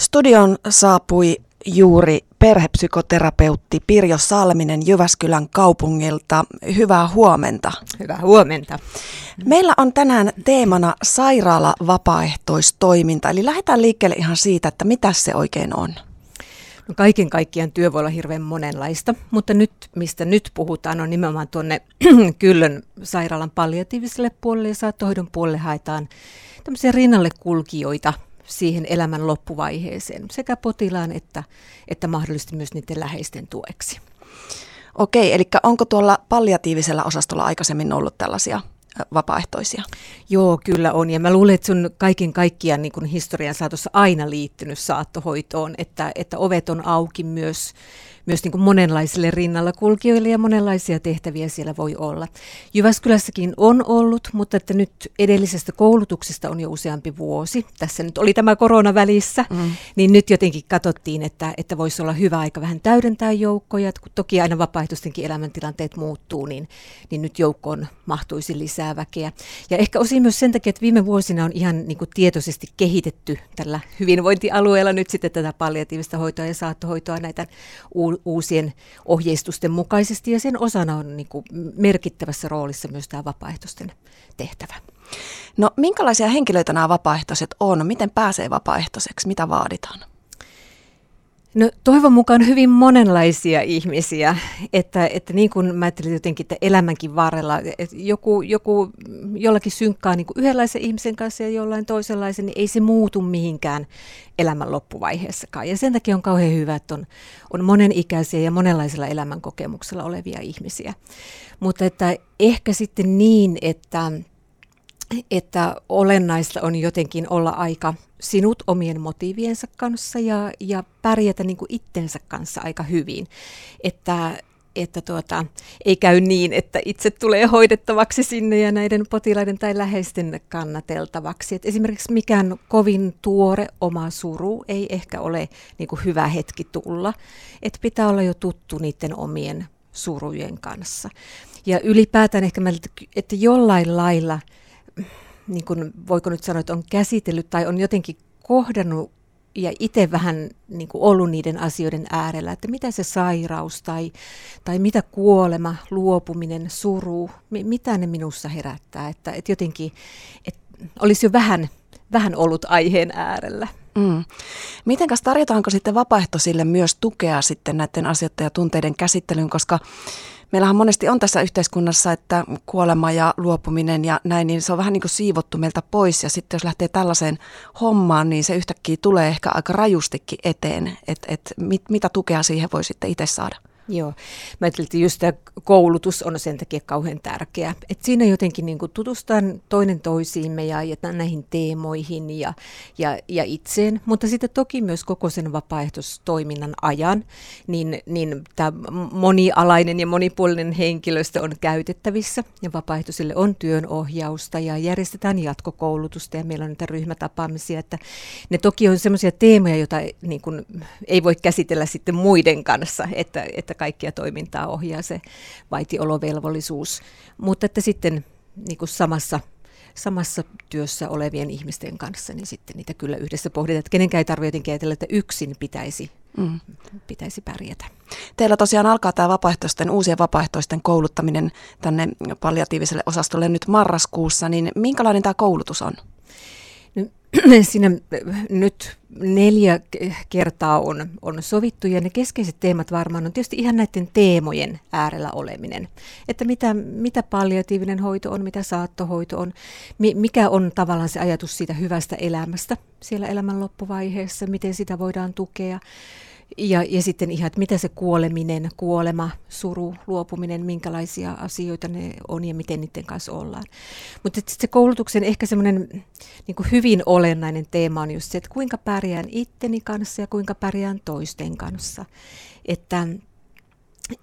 Studion saapui juuri perhepsykoterapeutti Pirjo Salminen Jyväskylän kaupungilta. Hyvää huomenta. Hyvää huomenta. Meillä on tänään teemana sairaala-vapaaehtoistoiminta, eli lähdetään liikkeelle ihan siitä, että mitä se oikein on. No kaiken kaikkiaan työ voi olla hirveän monenlaista, mutta nyt, mistä nyt puhutaan, on nimenomaan tuonne Kyllön sairaalan palliatiiviselle puolelle ja saattohoidon puolelle haetaan tämmöisiä rinnalle kulkijoita – siihen elämän loppuvaiheeseen sekä potilaan että, että mahdollisesti myös niiden läheisten tueksi. Okei, eli onko tuolla palliatiivisella osastolla aikaisemmin ollut tällaisia vapaaehtoisia? Joo, kyllä on. Ja mä luulen, että sun kaiken kaikkiaan niin historian saatossa aina liittynyt saattohoitoon, että, että ovet on auki myös myös niin kuin monenlaisille rinnalla kulkijoille ja monenlaisia tehtäviä siellä voi olla. Jyväskylässäkin on ollut, mutta että nyt edellisestä koulutuksesta on jo useampi vuosi. Tässä nyt oli tämä korona välissä, mm. niin nyt jotenkin katsottiin, että, että voisi olla hyvä aika vähän täydentää joukkoja. Kun toki aina vapaaehtoistenkin elämäntilanteet muuttuu, niin, niin nyt joukkoon mahtuisi lisää väkeä. Ja ehkä osin myös sen takia, että viime vuosina on ihan niin kuin tietoisesti kehitetty tällä hyvinvointialueella nyt sitten tätä palliatiivista hoitoa ja saattohoitoa, näitä uusien ohjeistusten mukaisesti ja sen osana on niin kuin merkittävässä roolissa myös tämä vapaaehtoisten tehtävä. No minkälaisia henkilöitä nämä vapaaehtoiset on? Miten pääsee vapaaehtoiseksi? Mitä vaaditaan? No toivon mukaan hyvin monenlaisia ihmisiä, että, että niin kuin mä ajattelin jotenkin, että elämänkin varrella, että joku, joku jollakin synkkaa niin kuin yhdenlaisen ihmisen kanssa ja jollain toisenlaisen, niin ei se muutu mihinkään elämän loppuvaiheessakaan. Ja sen takia on kauhean hyvä, että on, on monenikäisiä ja monenlaisilla elämänkokemuksella olevia ihmisiä. Mutta että ehkä sitten niin, että että olennaista on jotenkin olla aika sinut omien motiiviensa kanssa ja, ja pärjätä niin kuin itsensä kanssa aika hyvin. Että, että tuota, ei käy niin, että itse tulee hoidettavaksi sinne ja näiden potilaiden tai läheisten kannateltavaksi. Et esimerkiksi mikään kovin tuore oma suru ei ehkä ole niin kuin hyvä hetki tulla. Et pitää olla jo tuttu niiden omien surujen kanssa. Ja ylipäätään ehkä, että jollain lailla – niin kuin, voiko nyt sanoa, että on käsitellyt tai on jotenkin kohdannut ja itse vähän niin kuin ollut niiden asioiden äärellä, että mitä se sairaus tai, tai mitä kuolema, luopuminen, suru, mitä ne minussa herättää, että, että jotenkin että olisi jo vähän, vähän ollut aiheen äärellä. Mm. Mitenkäs tarjotaanko sitten vapaaehtoisille myös tukea sitten näiden asioiden ja tunteiden käsittelyyn, koska meillähän monesti on tässä yhteiskunnassa, että kuolema ja luopuminen ja näin, niin se on vähän niin kuin siivottu meiltä pois. Ja sitten jos lähtee tällaiseen hommaan, niin se yhtäkkiä tulee ehkä aika rajustikin eteen, että et mit, mitä tukea siihen voi sitten itse saada. Joo, mä ajattelin, että just tämä koulutus on sen takia kauhean tärkeä. Että siinä jotenkin niin tutustaan toinen toisiimme ja, ja näihin teemoihin ja, ja, ja itseen, mutta sitten toki myös koko sen vapaaehtoistoiminnan ajan, niin, niin tämä monialainen ja monipuolinen henkilöstö on käytettävissä. Ja vapaaehtoisille on työnohjausta ja järjestetään jatkokoulutusta. Ja meillä on niitä ryhmätapaamisia, että ne toki on sellaisia teemoja, joita niin kuin, ei voi käsitellä sitten muiden kanssa, että, että kaikkia toimintaa ohjaa se vaitiolovelvollisuus, mutta että sitten niin kuin samassa samassa työssä olevien ihmisten kanssa, niin sitten niitä kyllä yhdessä pohditaan, että kenenkään ei tarvitse jotenkin ajatella, että yksin pitäisi, mm. pitäisi pärjätä. Teillä tosiaan alkaa tämä vapaaehtoisten, uusien vapaaehtoisten kouluttaminen tänne palliatiiviselle osastolle nyt marraskuussa, niin minkälainen tämä koulutus on? Siinä nyt neljä kertaa on, on sovittu ja ne keskeiset teemat varmaan on tietysti ihan näiden teemojen äärellä oleminen. Että mitä, mitä palliatiivinen hoito on, mitä saattohoito on, mikä on tavallaan se ajatus siitä hyvästä elämästä siellä elämän loppuvaiheessa, miten sitä voidaan tukea ja, ja sitten ihan, että mitä se kuoleminen, kuolema, suru, luopuminen, minkälaisia asioita ne on ja miten niiden kanssa ollaan. Mutta sitten se koulutuksen ehkä semmoinen niin hyvin olennainen teema on just se, että kuinka pärjään itteni kanssa ja kuinka pärjään toisten kanssa. Että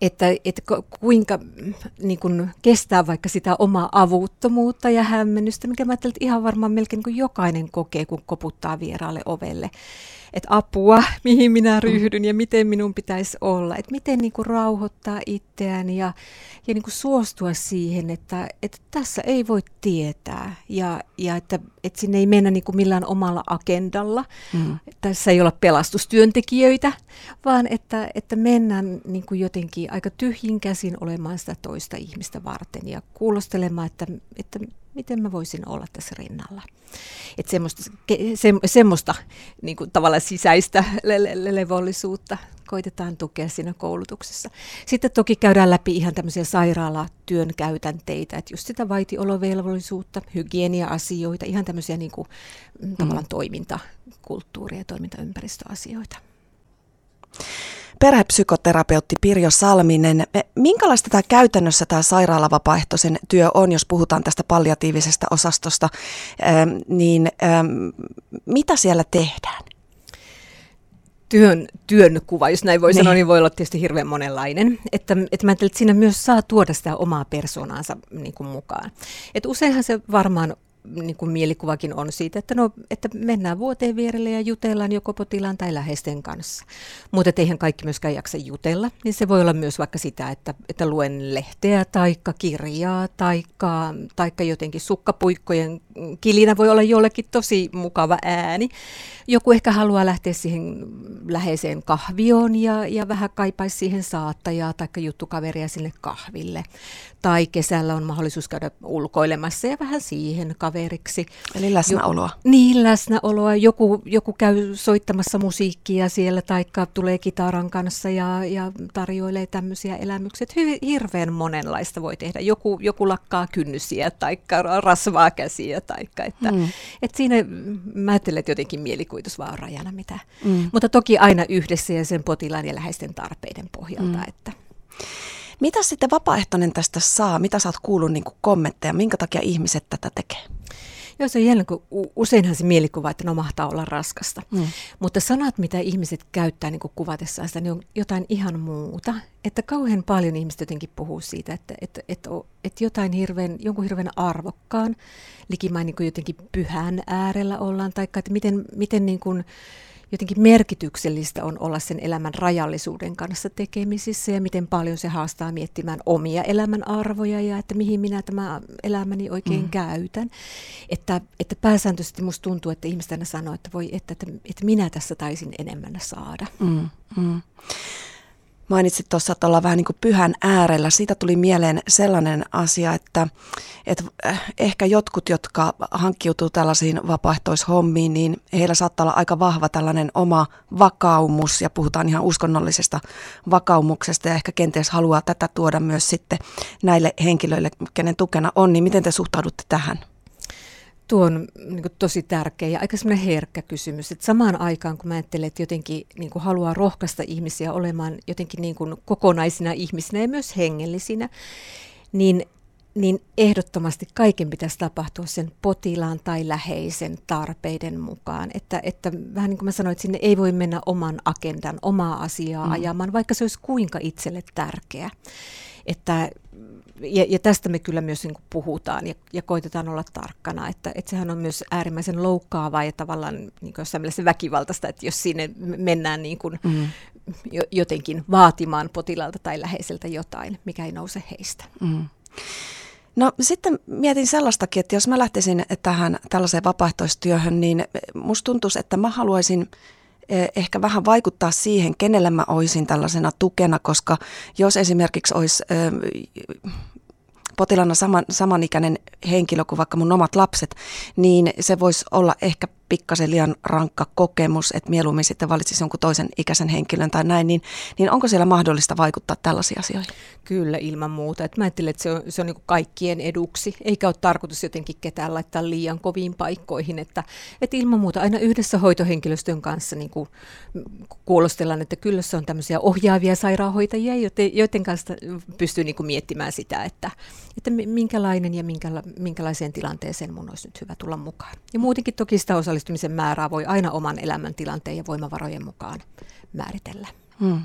että, että kuinka niin kuin kestää vaikka sitä omaa avuttomuutta ja hämmennystä, mikä mä ajattelin, että ihan varmaan melkein niin kuin jokainen kokee, kun koputtaa vieraalle ovelle että apua, mihin minä ryhdyn ja miten minun pitäisi olla. Että miten niin kuin rauhoittaa itseään ja, ja niin kuin suostua siihen, että, että tässä ei voi tietää ja, ja että, että sinne ei mennä niin kuin millään omalla agendalla. Mm. Tässä ei olla pelastustyöntekijöitä, vaan että, että mennään niin kuin jotenkin aika tyhjin käsin olemaan sitä toista ihmistä varten ja kuulostelemaan, että, että miten mä voisin olla tässä rinnalla. Että semmoista, se, semmoista niin kuin tavallaan sisäistä le- le- levollisuutta koitetaan tukea siinä koulutuksessa. Sitten toki käydään läpi ihan tämmöisiä sairaalatyön käytänteitä, että just sitä vaitiolovelvollisuutta, hygienia-asioita, ihan tämmöisiä niin kuin, mm. tavallaan toimintakulttuuria ja toimintaympäristöasioita perhepsykoterapeutti Pirjo Salminen. Minkälaista tämä käytännössä tämä sairaalavapaaehtoisen työ on, jos puhutaan tästä palliatiivisesta osastosta, niin mitä siellä tehdään? työn, työn kuva, jos näin voi niin. sanoa, niin voi olla tietysti hirveän monenlainen. Että, että mä ajattelin, että siinä myös saa tuoda sitä omaa persoonaansa niin kuin mukaan. Et useinhan se varmaan niin kuin mielikuvakin on siitä, että, no, että mennään vuoteen vierelle ja jutellaan joko potilaan tai läheisten kanssa. Mutta eihän kaikki myöskään jaksa jutella, niin se voi olla myös vaikka sitä, että, että luen lehteä tai kirjaa tai jotenkin sukkapuikkojen kilinä voi olla jollekin tosi mukava ääni. Joku ehkä haluaa lähteä siihen läheiseen kahvioon ja, ja vähän kaipaisi siihen saattajaa tai juttukaveria sinne kahville. Tai kesällä on mahdollisuus käydä ulkoilemassa ja vähän siihen kaveriksi. Eli läsnäoloa. Jo, niin, läsnäoloa. Joku, joku käy soittamassa musiikkia siellä tai tulee kitaran kanssa ja, ja tarjoilee tämmöisiä elämyksiä. Hy, hirveän monenlaista voi tehdä. Joku, joku lakkaa kynnysiä tai rasvaa käsiä. Taikka, että, mm. että siinä mä ajattelen, että jotenkin mielikuvitus vaan on rajana mitä. Mm. Mutta toki aina yhdessä ja sen potilaan ja läheisten tarpeiden pohjalta. Mm. Että. Mitä sitten vapaaehtoinen tästä saa? Mitä sä oot kuullut niin kommentteja? Minkä takia ihmiset tätä tekee? Joo, se on jännä, kun useinhan se mielikuva, että no mahtaa olla raskasta. Mm. Mutta sanat, mitä ihmiset käyttää niin kuvatessaan sitä, niin on jotain ihan muuta. Että kauhean paljon ihmiset jotenkin puhuu siitä, että, että, että, että jotain hirveän, jonkun hirveän arvokkaan, likimain niin jotenkin pyhän äärellä ollaan, tai että miten, miten niin kuin, jotenkin merkityksellistä on olla sen elämän rajallisuuden kanssa tekemisissä ja miten paljon se haastaa miettimään omia elämän arvoja ja että mihin minä tämä elämäni oikein mm. käytän. Että, että pääsääntöisesti musta tuntuu, että ihmiset aina sanoo, että voi, että, että, että minä tässä taisin enemmän saada. Mm, mm. Mainitsit tuossa, että ollaan vähän niin kuin pyhän äärellä. Siitä tuli mieleen sellainen asia, että, että äh, ehkä jotkut, jotka hankkiutuu tällaisiin vapaaehtoishommiin, niin heillä saattaa olla aika vahva tällainen oma vakaumus, ja puhutaan ihan uskonnollisesta vakaumuksesta, ja ehkä kenties haluaa tätä tuoda myös sitten näille henkilöille, kenen tukena on, niin miten te suhtaudutte tähän? Tuo on niin kuin, tosi tärkeä ja aika semmoinen herkkä kysymys. Että samaan aikaan, kun mä ajattelen, että jotenkin niin kuin, haluaa rohkaista ihmisiä olemaan jotenkin niin kuin, kokonaisina ihmisinä ja myös hengellisinä, niin, niin ehdottomasti kaiken pitäisi tapahtua sen potilaan tai läheisen tarpeiden mukaan. Että, että vähän niin kuin mä sanoin, että sinne ei voi mennä oman agendan, omaa asiaa mm. ajamaan, vaikka se olisi kuinka itselle tärkeä. Että ja, ja tästä me kyllä myös niin kuin puhutaan ja, ja koitetaan olla tarkkana, että, että sehän on myös äärimmäisen loukkaavaa ja tavallaan niin kuin jossain mielessä väkivaltaista, että jos sinne mennään niin kuin mm. jotenkin vaatimaan potilaalta tai läheiseltä jotain, mikä ei nouse heistä. Mm. No sitten mietin sellaistakin, että jos mä lähtisin tähän tällaiseen vapaaehtoistyöhön, niin musta tuntuisi, että mä haluaisin ehkä vähän vaikuttaa siihen, kenelle mä olisin tällaisena tukena, koska jos esimerkiksi olisi potilana saman, samanikäinen henkilö kuin vaikka mun omat lapset, niin se voisi olla ehkä pikkasen liian rankka kokemus, että mieluummin sitten valitsisi jonkun toisen ikäisen henkilön tai näin, niin, niin onko siellä mahdollista vaikuttaa tällaisiin asioihin? Kyllä, ilman muuta. Et mä ajattelen, että se on, se on niin kaikkien eduksi, eikä ole tarkoitus jotenkin ketään laittaa liian koviin paikkoihin, että, että ilman muuta aina yhdessä hoitohenkilöstön kanssa niin kuin kuulostellaan, että kyllä se on tämmöisiä ohjaavia sairaanhoitajia, joiden kanssa pystyy niin kuin miettimään sitä, että, että minkälainen ja minkäla, minkälaiseen tilanteeseen mun olisi nyt hyvä tulla mukaan. Ja muutenkin toki sitä osallistumista osallistumisen määrää voi aina oman elämäntilanteen ja voimavarojen mukaan määritellä. Hmm.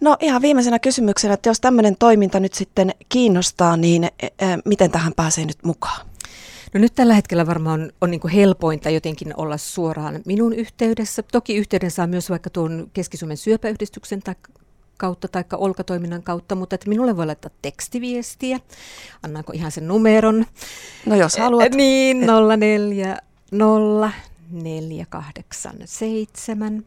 No ihan viimeisenä kysymyksenä, että jos tämmöinen toiminta nyt sitten kiinnostaa, niin ä, miten tähän pääsee nyt mukaan? No nyt tällä hetkellä varmaan on, on niin kuin helpointa jotenkin olla suoraan minun yhteydessä. Toki yhteyden saa myös vaikka tuon Keski-Suomen syöpäyhdistyksen tai kautta tai olkatoiminnan kautta, mutta että minulle voi laittaa tekstiviestiä. Annaanko ihan sen numeron? No jos haluat. Eh, niin, 04 0 487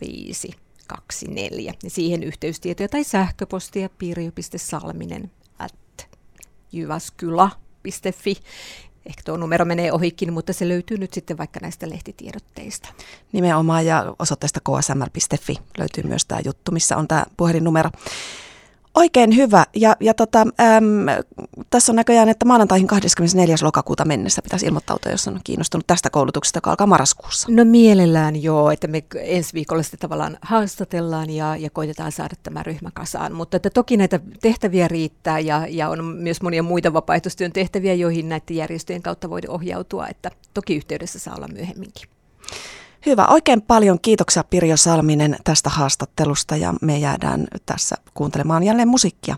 05 24. Ja siihen yhteystietoja tai sähköpostia pirjo.salminen at jyväskylä.fi. Ehkä tuo numero menee ohikin, mutta se löytyy nyt sitten vaikka näistä lehtitiedotteista. Nimenomaan ja osoitteesta ksmr.fi löytyy myös tämä juttu, missä on tämä puhelinnumero. Oikein hyvä. Ja, ja tota, äm, tässä on näköjään, että maanantaihin 24. lokakuuta mennessä pitäisi ilmoittautua, jos on kiinnostunut tästä koulutuksesta, joka alkaa marraskuussa. No mielellään joo, että me ensi viikolla sitten tavallaan haastatellaan ja, ja koitetaan saada tämä ryhmä kasaan. Mutta että toki näitä tehtäviä riittää ja, ja on myös monia muita vapaaehtoistyön tehtäviä, joihin näiden järjestöjen kautta voi ohjautua, että toki yhteydessä saa olla myöhemminkin. Hyvä. Oikein paljon kiitoksia Pirjo Salminen tästä haastattelusta ja me jäädään tässä kuuntelemaan jälleen musiikkia.